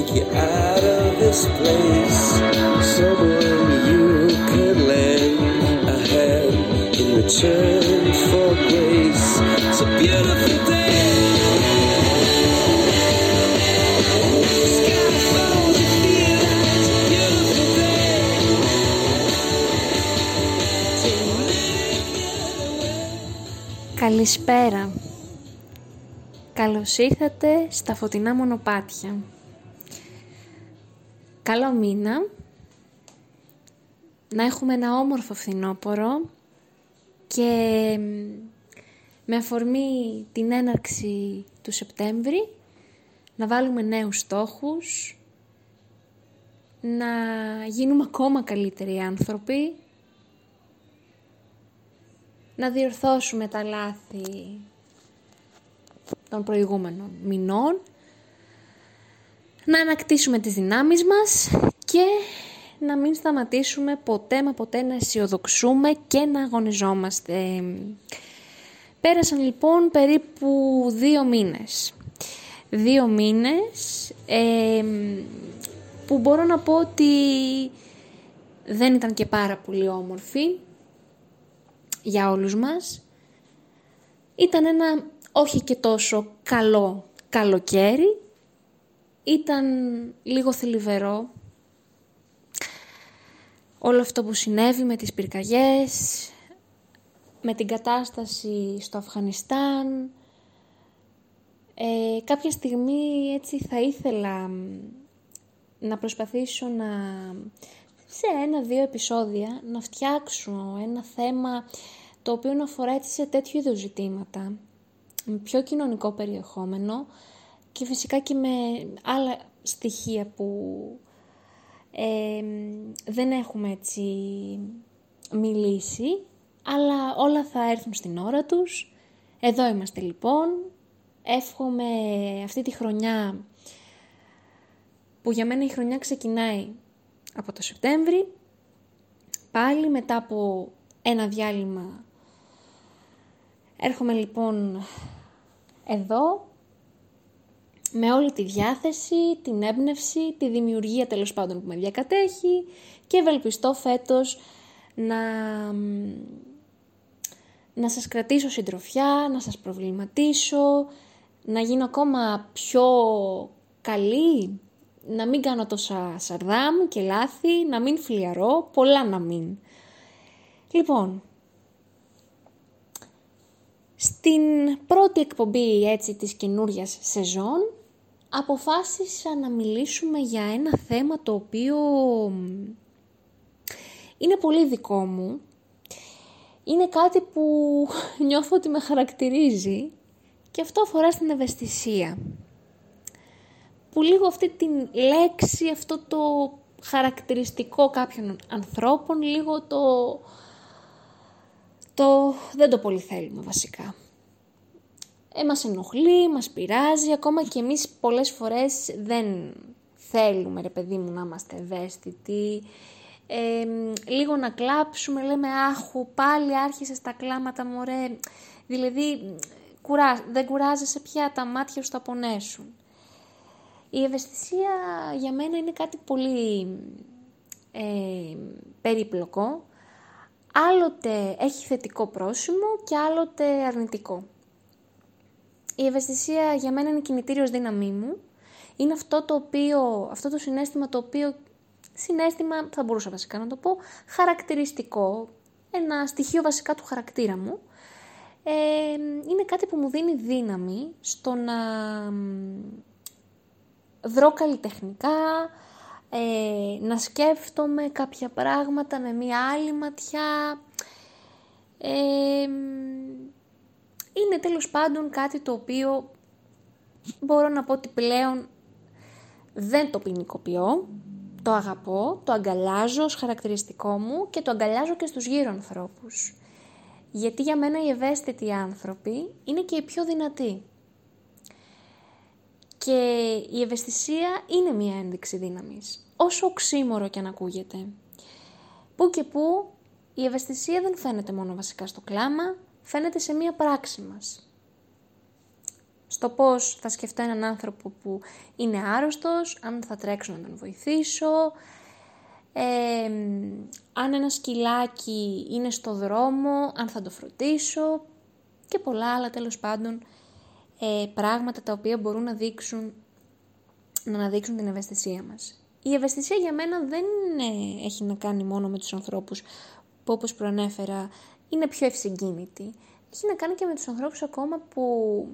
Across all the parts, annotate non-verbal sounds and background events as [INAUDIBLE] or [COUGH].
take you out of this place. Someone you could lend a hand in return for grace. It's a beautiful day. Sky falls, you feel it's a beautiful day. To live Καλησπέρα. Καλώς ήρθατε στα φωτεινά μονοπάτια. Καλό μήνα. Να έχουμε ένα όμορφο φθινόπωρο και μ, με αφορμή την έναρξη του Σεπτέμβρη να βάλουμε νέους στόχους, να γίνουμε ακόμα καλύτεροι άνθρωποι, να διορθώσουμε τα λάθη των προηγούμενων μηνών, να ανακτήσουμε τις δυνάμεις μας και να μην σταματήσουμε ποτέ μα ποτέ να αισιοδοξούμε και να αγωνιζόμαστε. Πέρασαν λοιπόν περίπου δύο μήνες. Δύο μήνες ε, που μπορώ να πω ότι δεν ήταν και πάρα πολύ όμορφοι για όλους μας. Ήταν ένα όχι και τόσο καλό καλοκαίρι. Ήταν λίγο θλιβερό. Όλο αυτό που συνέβη με τις πυρκαγιές, με την κατάσταση στο Αφγανιστάν. Ε, κάποια στιγμή έτσι θα ήθελα μ, να προσπαθήσω να σε ένα-δύο επεισόδια να φτιάξω ένα θέμα το οποίο να αφορά έτσι σε τέτοιου είδους ζητήματα με πιο κοινωνικό περιεχόμενο και φυσικά και με άλλα στοιχεία που ε, δεν έχουμε έτσι μιλήσει αλλά όλα θα έρθουν στην ώρα τους. Εδώ είμαστε λοιπόν. Εύχομαι αυτή τη χρονιά που για μένα η χρονιά ξεκινάει από το Σεπτέμβρη. Πάλι μετά από ένα διάλειμμα έρχομαι λοιπόν εδώ με όλη τη διάθεση, την έμπνευση, τη δημιουργία τέλος πάντων που με διακατέχει και ευελπιστώ φέτος να, να σας κρατήσω συντροφιά, να σας προβληματίσω, να γίνω ακόμα πιο καλή, να μην κάνω τόσα σαρδάμ και λάθη, να μην φλιαρώ, πολλά να μην. Λοιπόν, στην πρώτη εκπομπή έτσι της καινούργια σεζόν αποφάσισα να μιλήσουμε για ένα θέμα το οποίο είναι πολύ δικό μου. Είναι κάτι που [LAUGHS] νιώθω ότι με χαρακτηρίζει και αυτό αφορά στην ευαισθησία. Που λίγο αυτή την λέξη, αυτό το χαρακτηριστικό κάποιων ανθρώπων, λίγο το το δεν το πολύ θέλουμε βασικά. Ε, μας ενοχλεί, μας πειράζει, ακόμα και εμείς πολλές φορές δεν θέλουμε ρε παιδί μου να είμαστε ευαίσθητοι. Ε, λίγο να κλάψουμε, λέμε άχου πάλι άρχισε τα κλάματα μωρέ. Δηλαδή κουρά, δεν κουράζεσαι πια, τα μάτια σου θα πονέσουν. Η ευαισθησία για μένα είναι κάτι πολύ ε, περίπλοκο άλλοτε έχει θετικό πρόσημο και άλλοτε αρνητικό. Η ευαισθησία για μένα είναι κινητήριος δύναμή μου. Είναι αυτό το οποίο, αυτό το συνέστημα το οποίο, συνέστημα θα μπορούσα βασικά να το πω, χαρακτηριστικό, ένα στοιχείο βασικά του χαρακτήρα μου. Ε, είναι κάτι που μου δίνει δύναμη στο να δρώ καλλιτεχνικά, ε, να σκέφτομαι κάποια πράγματα με μία άλλη ματιά. Ε, είναι τέλος πάντων κάτι το οποίο μπορώ να πω ότι πλέον δεν το ποινικοποιώ, το αγαπώ, το αγκαλιάζω ως χαρακτηριστικό μου και το αγκαλιάζω και στους γύρω ανθρώπους. Γιατί για μένα οι ευαίσθητοι άνθρωποι είναι και οι πιο δυνατοί. Και η ευαισθησία είναι μια ένδειξη δύναμης, όσο οξύμορο και αν ακούγεται. Πού και πού η ευαισθησία δεν φαίνεται μόνο βασικά στο κλάμα, φαίνεται σε μία πράξη μας. Στο πώς θα σκεφτώ έναν άνθρωπο που είναι άρρωστος, αν θα τρέξω να τον βοηθήσω, αν ένα σκυλάκι είναι στο δρόμο, αν θα το φροντίσω και πολλά άλλα τέλος πάντων ε, πράγματα τα οποία μπορούν να δείξουν, να αναδείξουν την ευαισθησία μας. Η ευαισθησία για μένα δεν έχει να κάνει μόνο με τους ανθρώπους που όπως προανέφερα είναι πιο ευσυγκίνητοι. Έχει να κάνει και με τους ανθρώπους ακόμα που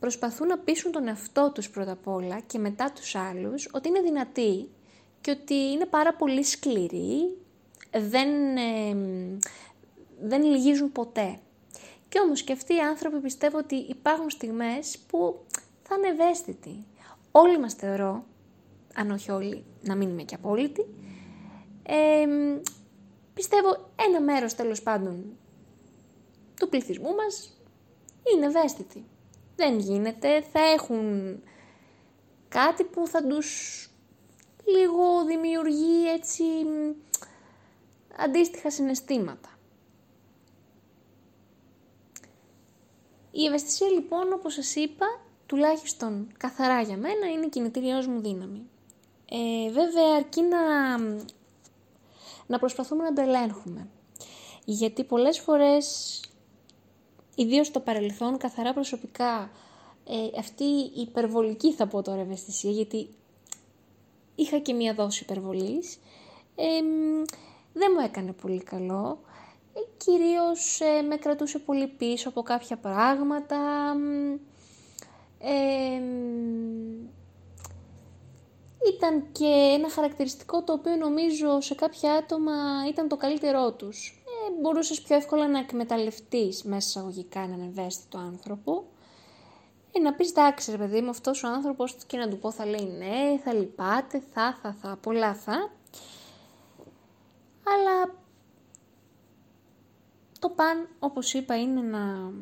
προσπαθούν να πείσουν τον εαυτό τους πρώτα απ' όλα και μετά τους άλλους ότι είναι δυνατοί και ότι είναι πάρα πολύ σκληροί, δεν, δεν λυγίζουν ποτέ. Και όμως και αυτοί οι άνθρωποι πιστεύω ότι υπάρχουν στιγμές που θα είναι ευαίσθητοι. Όλοι μας θεωρώ, αν όχι όλοι, να μην είμαι και απόλυτη, πιστεύω ένα μέρος τέλος πάντων του πληθυσμού μας είναι ευαίσθητοι. Δεν γίνεται, θα έχουν κάτι που θα τους λίγο δημιουργεί έτσι αντίστοιχα συναισθήματα. Η ευαισθησία λοιπόν, όπως σας είπα, τουλάχιστον καθαρά για μένα, είναι η κινητήριός μου δύναμη. Ε, βέβαια, αρκεί να, να προσπαθούμε να το ελέγχουμε. Γιατί πολλές φορές, ιδίως στο παρελθόν, καθαρά προσωπικά, ε, αυτή η υπερβολική θα πω τώρα ευαισθησία, γιατί είχα και μία δόση υπερβολής, ε, δεν μου έκανε πολύ καλό. Ε, κυρίως ε, με κρατούσε πολύ πίσω από κάποια πράγματα. ήταν και ένα χαρακτηριστικό το οποίο νομίζω σε κάποια άτομα ήταν το καλύτερό τους. Ε, μπορούσες πιο εύκολα να εκμεταλλευτείς μέσα εισαγωγικά έναν ευαίσθητο άνθρωπο. Ε, να πεις εντάξει ρε παιδί μου αυτός ο άνθρωπος και να του πω θα λέει ναι, θα λυπάται, θα, θα, θα, πολλά θα. Αλλά το παν, όπως είπα, είναι να,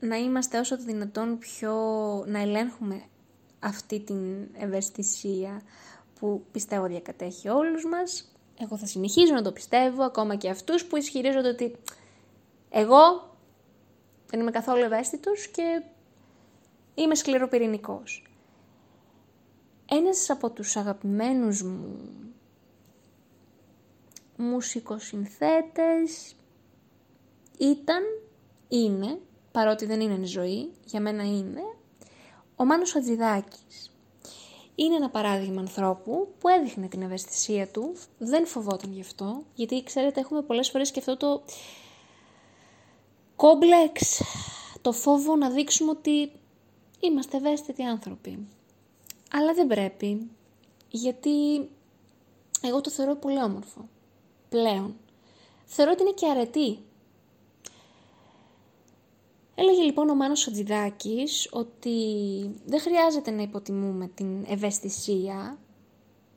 να είμαστε όσο το δυνατόν πιο, να ελέγχουμε αυτή την ευαισθησία που πιστεύω διακατέχει όλους μας. Εγώ θα συνεχίζω να το πιστεύω, ακόμα και αυτούς που ισχυρίζονται ότι εγώ δεν είμαι καθόλου ευαίσθητος και είμαι σκληροπυρηνικός. Ένας από τους αγαπημένους μου μουσικοσυνθέτες ήταν, είναι, παρότι δεν είναι ζωή, για μένα είναι, ο Μάνος Ατζηδάκης. Είναι ένα παράδειγμα ανθρώπου που έδειχνε την ευαισθησία του, δεν φοβόταν γι' αυτό, γιατί ξέρετε έχουμε πολλές φορές και αυτό το κόμπλεξ, το φόβο να δείξουμε ότι είμαστε ευαίσθητοι άνθρωποι. Αλλά δεν πρέπει, γιατί εγώ το θεωρώ πολύ όμορφο. Πλέον. Θεωρώ ότι είναι και αρετή. Έλεγε λοιπόν ο Μάνος Σατζηδάκης ότι δεν χρειάζεται να υποτιμούμε την ευαισθησία,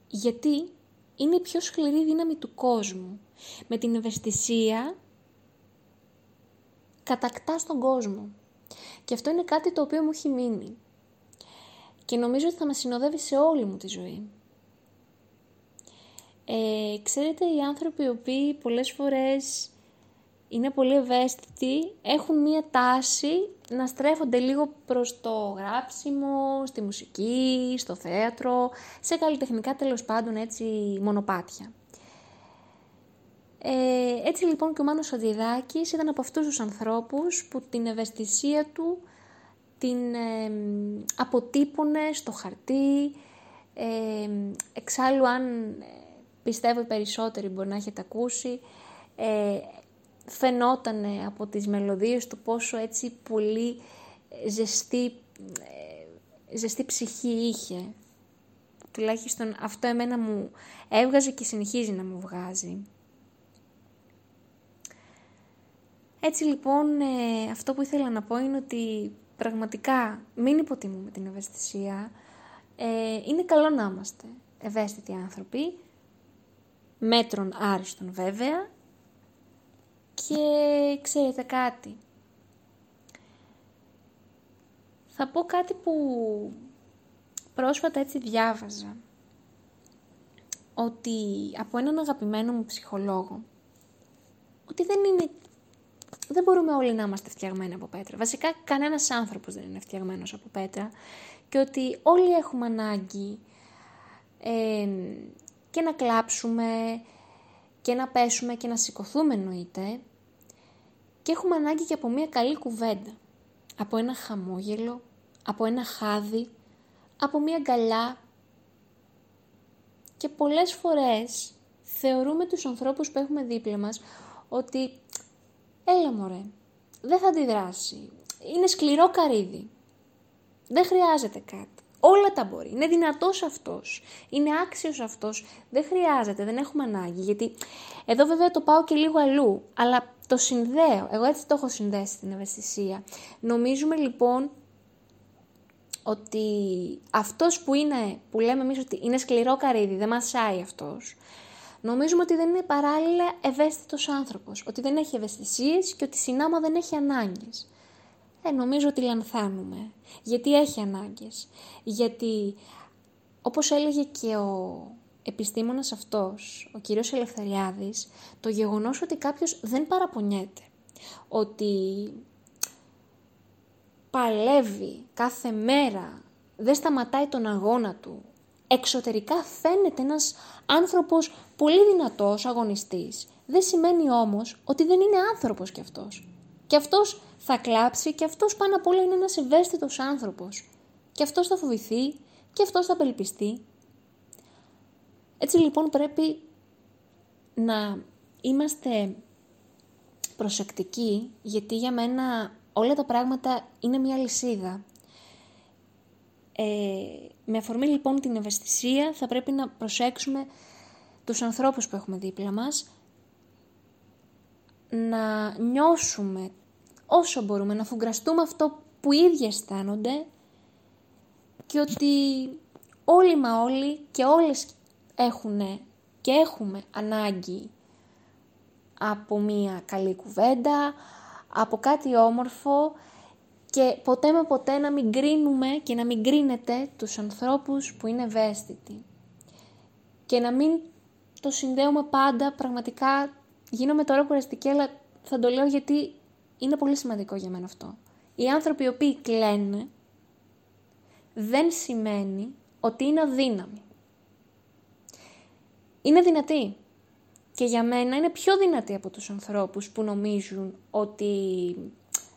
γιατί είναι η πιο σκληρή δύναμη του κόσμου. Με την ευαισθησία κατακτά τον κόσμο. Και αυτό είναι κάτι το οποίο μου έχει μείνει. Και νομίζω ότι θα με συνοδεύει σε όλη μου τη ζωή. Ε, ξέρετε, οι άνθρωποι οι οποίοι πολλές φορές είναι πολύ ευαίσθητοι, έχουν μία τάση να στρέφονται λίγο προς το γράψιμο, στη μουσική, στο θέατρο, σε καλλιτεχνικά τέλος πάντων έτσι μονοπάτια. Ε, έτσι λοιπόν και ο Μάνος Αντιδάκης ήταν από αυτούς τους ανθρώπους που την ευαισθησία του την ε, αποτύπωνε στο χαρτί. Ε, εξάλλου αν ε, πιστεύω οι περισσότεροι μπορεί να έχετε ακούσει, ε, φαινόταν από τις μελωδίες του πόσο έτσι πολύ ζεστή, ε, ζεστή ψυχή είχε. Τουλάχιστον αυτό εμένα μου έβγαζε και συνεχίζει να μου βγάζει. Έτσι λοιπόν ε, αυτό που ήθελα να πω είναι ότι πραγματικά μην υποτιμούμε την ευαισθησία. Ε, είναι καλό να είμαστε ευαίσθητοι άνθρωποι, μέτρων άριστον βέβαια και ξέρετε κάτι. Θα πω κάτι που πρόσφατα έτσι διάβαζα. Ότι από έναν αγαπημένο μου ψυχολόγο, ότι δεν είναι δεν μπορούμε όλοι να είμαστε φτιαγμένοι από πέτρα. Βασικά κανένας άνθρωπος δεν είναι φτιαγμένος από πέτρα και ότι όλοι έχουμε ανάγκη και να κλάψουμε και να πέσουμε και να σηκωθούμε εννοείται και έχουμε ανάγκη και από μια καλή κουβέντα. Από ένα χαμόγελο, από ένα χάδι, από μια γκαλιά και πολλές φορές θεωρούμε τους ανθρώπους που έχουμε δίπλα μας ότι έλα μωρέ, δεν θα αντιδράσει, είναι σκληρό καρύδι, δεν χρειάζεται κάτι. Όλα τα μπορεί. Είναι δυνατός αυτός. Είναι άξιος αυτός. Δεν χρειάζεται, δεν έχουμε ανάγκη. Γιατί εδώ βέβαια το πάω και λίγο αλλού. Αλλά το συνδέω. Εγώ έτσι το έχω συνδέσει την ευαισθησία. Νομίζουμε λοιπόν ότι αυτός που είναι, που λέμε εμείς ότι είναι σκληρό καρύδι, δεν μασάει αυτός, νομίζουμε ότι δεν είναι παράλληλα ευαίσθητος άνθρωπος, ότι δεν έχει ευαισθησίες και ότι συνάμα δεν έχει ανάγκες. Ε, νομίζω ότι λανθάνουμε. Γιατί έχει ανάγκες. Γιατί, όπως έλεγε και ο επιστήμονας αυτός, ο κύριος Ελευθεριάδης, το γεγονός ότι κάποιος δεν παραπονιέται, ότι παλεύει κάθε μέρα, δεν σταματάει τον αγώνα του, εξωτερικά φαίνεται ένας άνθρωπος πολύ δυνατός, αγωνιστής. Δεν σημαίνει όμως ότι δεν είναι άνθρωπος κι αυτός. Και αυτός θα κλάψει και αυτός πάνω απ' όλα είναι ένας ευαίσθητος άνθρωπος. Και αυτός θα φοβηθεί και αυτός θα απελπιστεί. Έτσι λοιπόν πρέπει να είμαστε προσεκτικοί γιατί για μένα όλα τα πράγματα είναι μια λυσίδα. Ε, με αφορμή λοιπόν την ευαισθησία θα πρέπει να προσέξουμε τους ανθρώπους που έχουμε δίπλα μας, να νιώσουμε όσο μπορούμε, να φουγκραστούμε αυτό που οι ίδιοι αισθάνονται και ότι όλοι μα όλοι και όλες έχουν και έχουμε ανάγκη από μία καλή κουβέντα, από κάτι όμορφο και ποτέ με ποτέ να μην κρίνουμε και να μην κρίνετε τους ανθρώπους που είναι ευαίσθητοι. Και να μην το συνδέουμε πάντα, πραγματικά γίνομαι τώρα κουραστική, αλλά θα το λέω γιατί είναι πολύ σημαντικό για μένα αυτό. Οι άνθρωποι οι οποίοι κλαίνε δεν σημαίνει ότι είναι αδύναμοι. Είναι δυνατοί. Και για μένα είναι πιο δυνατοί από τους ανθρώπους που νομίζουν ότι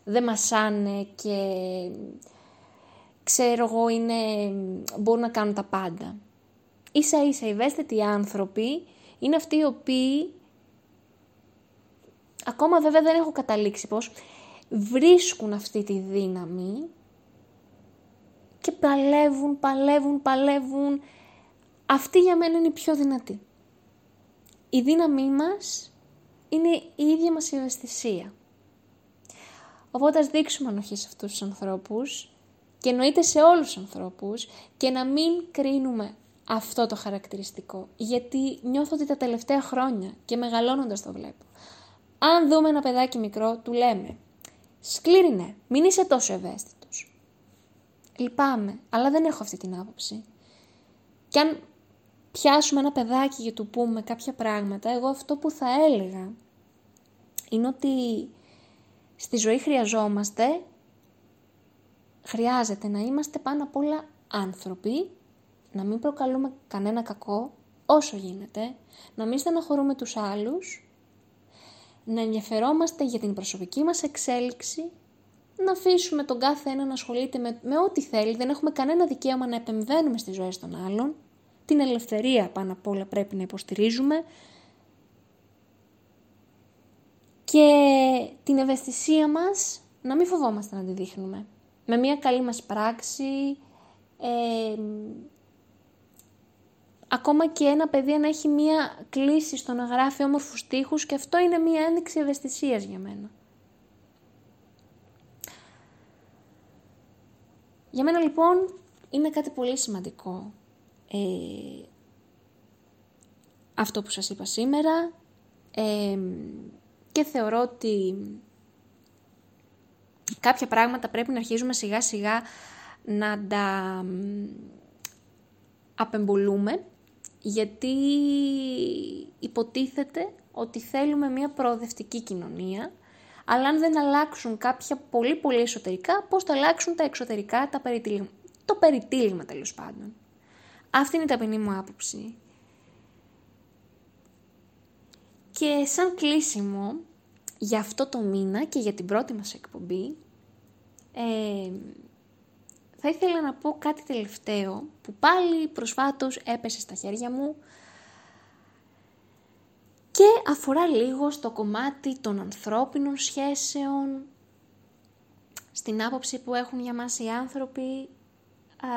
δεν μασάνε και ξέρω εγώ είναι, μπορούν να κάνουν τα πάντα. Ίσα ίσα οι ευαίσθητοι άνθρωποι είναι αυτοί οι οποίοι ακόμα βέβαια δεν έχω καταλήξει πώς βρίσκουν αυτή τη δύναμη και παλεύουν, παλεύουν, παλεύουν. Αυτή για μένα είναι η πιο δυνατή. Η δύναμή μας είναι η ίδια μας η ευαισθησία. Οπότε ας δείξουμε ανοχή σε αυτούς τους ανθρώπους και εννοείται σε όλους τους ανθρώπους και να μην κρίνουμε αυτό το χαρακτηριστικό. Γιατί νιώθω ότι τα τελευταία χρόνια και μεγαλώνοντας το βλέπω. Αν δούμε ένα παιδάκι μικρό, του λέμε «Σκλήρινε, μην είσαι τόσο ευαίσθητος». Λυπάμαι, αλλά δεν έχω αυτή την άποψη. Και αν πιάσουμε ένα παιδάκι για του πούμε κάποια πράγματα, εγώ αυτό που θα έλεγα είναι ότι στη ζωή χρειαζόμαστε, χρειάζεται να είμαστε πάνω απ' όλα άνθρωποι, να μην προκαλούμε κανένα κακό όσο γίνεται, να μην στεναχωρούμε τους άλλους, να ενδιαφερόμαστε για την προσωπική μας εξέλιξη, να αφήσουμε τον κάθε ένα να ασχολείται με, με ό,τι θέλει, δεν έχουμε κανένα δικαίωμα να επεμβαίνουμε στις ζωές των άλλων, την ελευθερία πάνω απ' όλα πρέπει να υποστηρίζουμε, και την ευαισθησία μας να μην φοβόμαστε να τη δείχνουμε. Με μια καλή μας πράξη, ε, ακόμα και ένα παιδί να έχει μία κλίση στο να γράφει όμορφους στίχους και αυτό είναι μία ένδειξη ευαισθησίας για μένα. Για μένα λοιπόν είναι κάτι πολύ σημαντικό ε, αυτό που σας είπα σήμερα ε, και θεωρώ ότι κάποια πράγματα πρέπει να αρχίζουμε σιγά σιγά να τα απεμπολούμε γιατί υποτίθεται ότι θέλουμε μια προοδευτική κοινωνία αλλά αν δεν αλλάξουν κάποια πολύ πολύ εσωτερικά, πώς θα αλλάξουν τα εξωτερικά, τα περιτύλιγμα, το περιτύλιγμα τέλος πάντων. Αυτή είναι η ταπεινή μου άποψη. Και σαν κλείσιμο για αυτό το μήνα και για την πρώτη μας εκπομπή, ε, θα ήθελα να πω κάτι τελευταίο που πάλι προσφάτως έπεσε στα χέρια μου και αφορά λίγο στο κομμάτι των ανθρώπινων σχέσεων, στην άποψη που έχουν για μας οι άνθρωποι, α,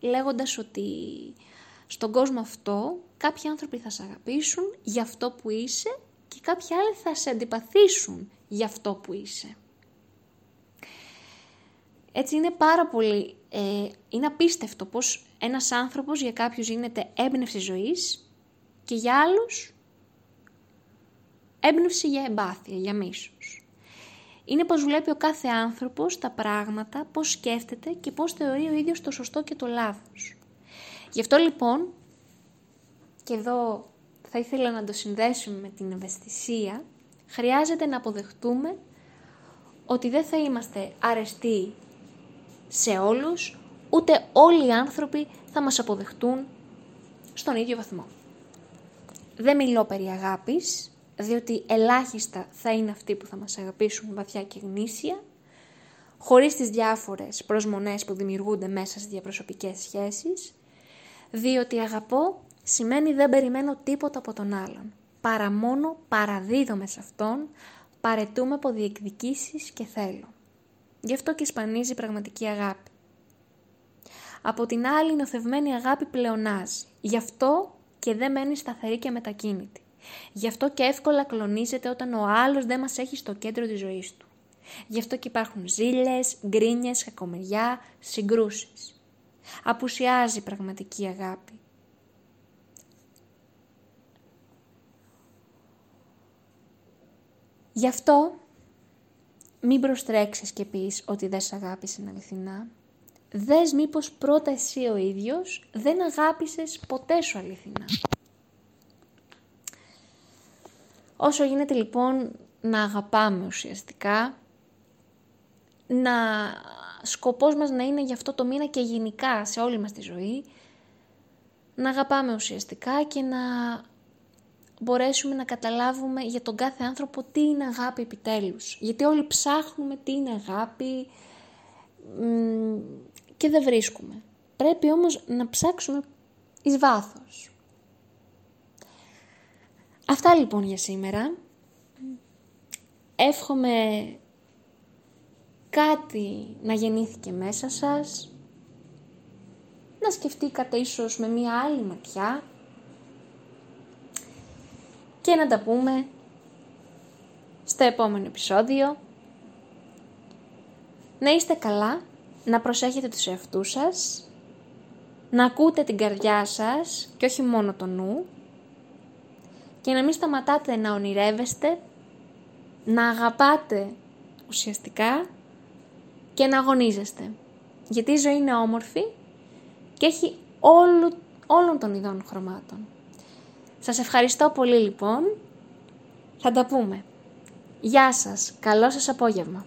λέγοντας ότι στον κόσμο αυτό κάποιοι άνθρωποι θα σε αγαπήσουν για αυτό που είσαι και κάποιοι άλλοι θα σε αντιπαθήσουν για αυτό που είσαι. Έτσι είναι πάρα πολύ, ε, είναι απίστευτο πως ένας άνθρωπος για κάποιους γίνεται έμπνευση ζωής και για άλλους έμπνευση για εμπάθεια, για μίσος. Είναι πως βλέπει ο κάθε άνθρωπος τα πράγματα, πώς σκέφτεται και πώς θεωρεί ο ίδιος το σωστό και το λάθος. Γι' αυτό λοιπόν, και εδώ θα ήθελα να το συνδέσουμε με την ευαισθησία, χρειάζεται να αποδεχτούμε ότι δεν θα είμαστε αρεστοί σε όλους, ούτε όλοι οι άνθρωποι θα μας αποδεχτούν στον ίδιο βαθμό. Δεν μιλώ περί αγάπης, διότι ελάχιστα θα είναι αυτοί που θα μας αγαπήσουν βαθιά και γνήσια, χωρίς τις διάφορες προσμονές που δημιουργούνται μέσα στις διαπροσωπικές σχέσεις, διότι αγαπώ σημαίνει δεν περιμένω τίποτα από τον άλλον, παρά μόνο παραδίδομαι σε αυτόν, παρετούμε από διεκδικήσεις και θέλω. Γι' αυτό και σπανίζει πραγματική αγάπη. Από την άλλη, η νοθευμένη αγάπη πλεονάζει. Γι' αυτό και δεν μένει σταθερή και μετακίνητη. Γι' αυτό και εύκολα κλονίζεται όταν ο άλλος δεν μας έχει στο κέντρο της ζωής του. Γι' αυτό και υπάρχουν ζήλες, γκρίνιες, κακομεριά, συγκρούσεις. Απουσιάζει πραγματική αγάπη. Γι' αυτό μην προστρέξεις και πεις ότι δεν σε αγάπησε αληθινά. Δες μήπως πρώτα εσύ ο ίδιος δεν αγάπησες ποτέ σου αληθινά. Όσο γίνεται λοιπόν να αγαπάμε ουσιαστικά, να σκοπός μας να είναι για αυτό το μήνα και γενικά σε όλη μας τη ζωή, να αγαπάμε ουσιαστικά και να μπορέσουμε να καταλάβουμε για τον κάθε άνθρωπο τι είναι αγάπη επιτέλους. Γιατί όλοι ψάχνουμε τι είναι αγάπη και δεν βρίσκουμε. Πρέπει όμως να ψάξουμε εις βάθος. Αυτά λοιπόν για σήμερα. Εύχομαι κάτι να γεννήθηκε μέσα σας, να σκεφτήκατε ίσως με μία άλλη ματιά και να τα πούμε στο επόμενο επεισόδιο. Να είστε καλά, να προσέχετε τους εαυτούς σας, να ακούτε την καρδιά σας και όχι μόνο το νου και να μην σταματάτε να ονειρεύεστε, να αγαπάτε ουσιαστικά και να αγωνίζεστε. Γιατί η ζωή είναι όμορφη και έχει όλου, όλων των ειδών χρωμάτων. Σας ευχαριστώ πολύ λοιπόν. Θα τα πούμε. Γεια σας. Καλό σας απόγευμα.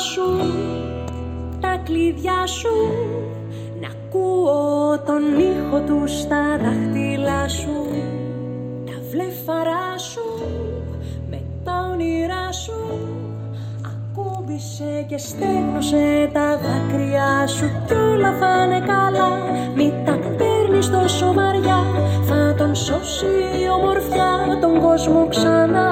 σου τα κλειδιά σου να ακούω τον ήχο τους στα δάχτυλά σου τα βλεφαρά σου με τα όνειρά σου. Ακούμπησε και στέγνωσε τα δάκρυά σου. Κι όλα θα είναι καλά. Μη τα παίρνεις τόσο βαριά. Θα τον σώσει η ομορφιά. Τον κόσμο ξανά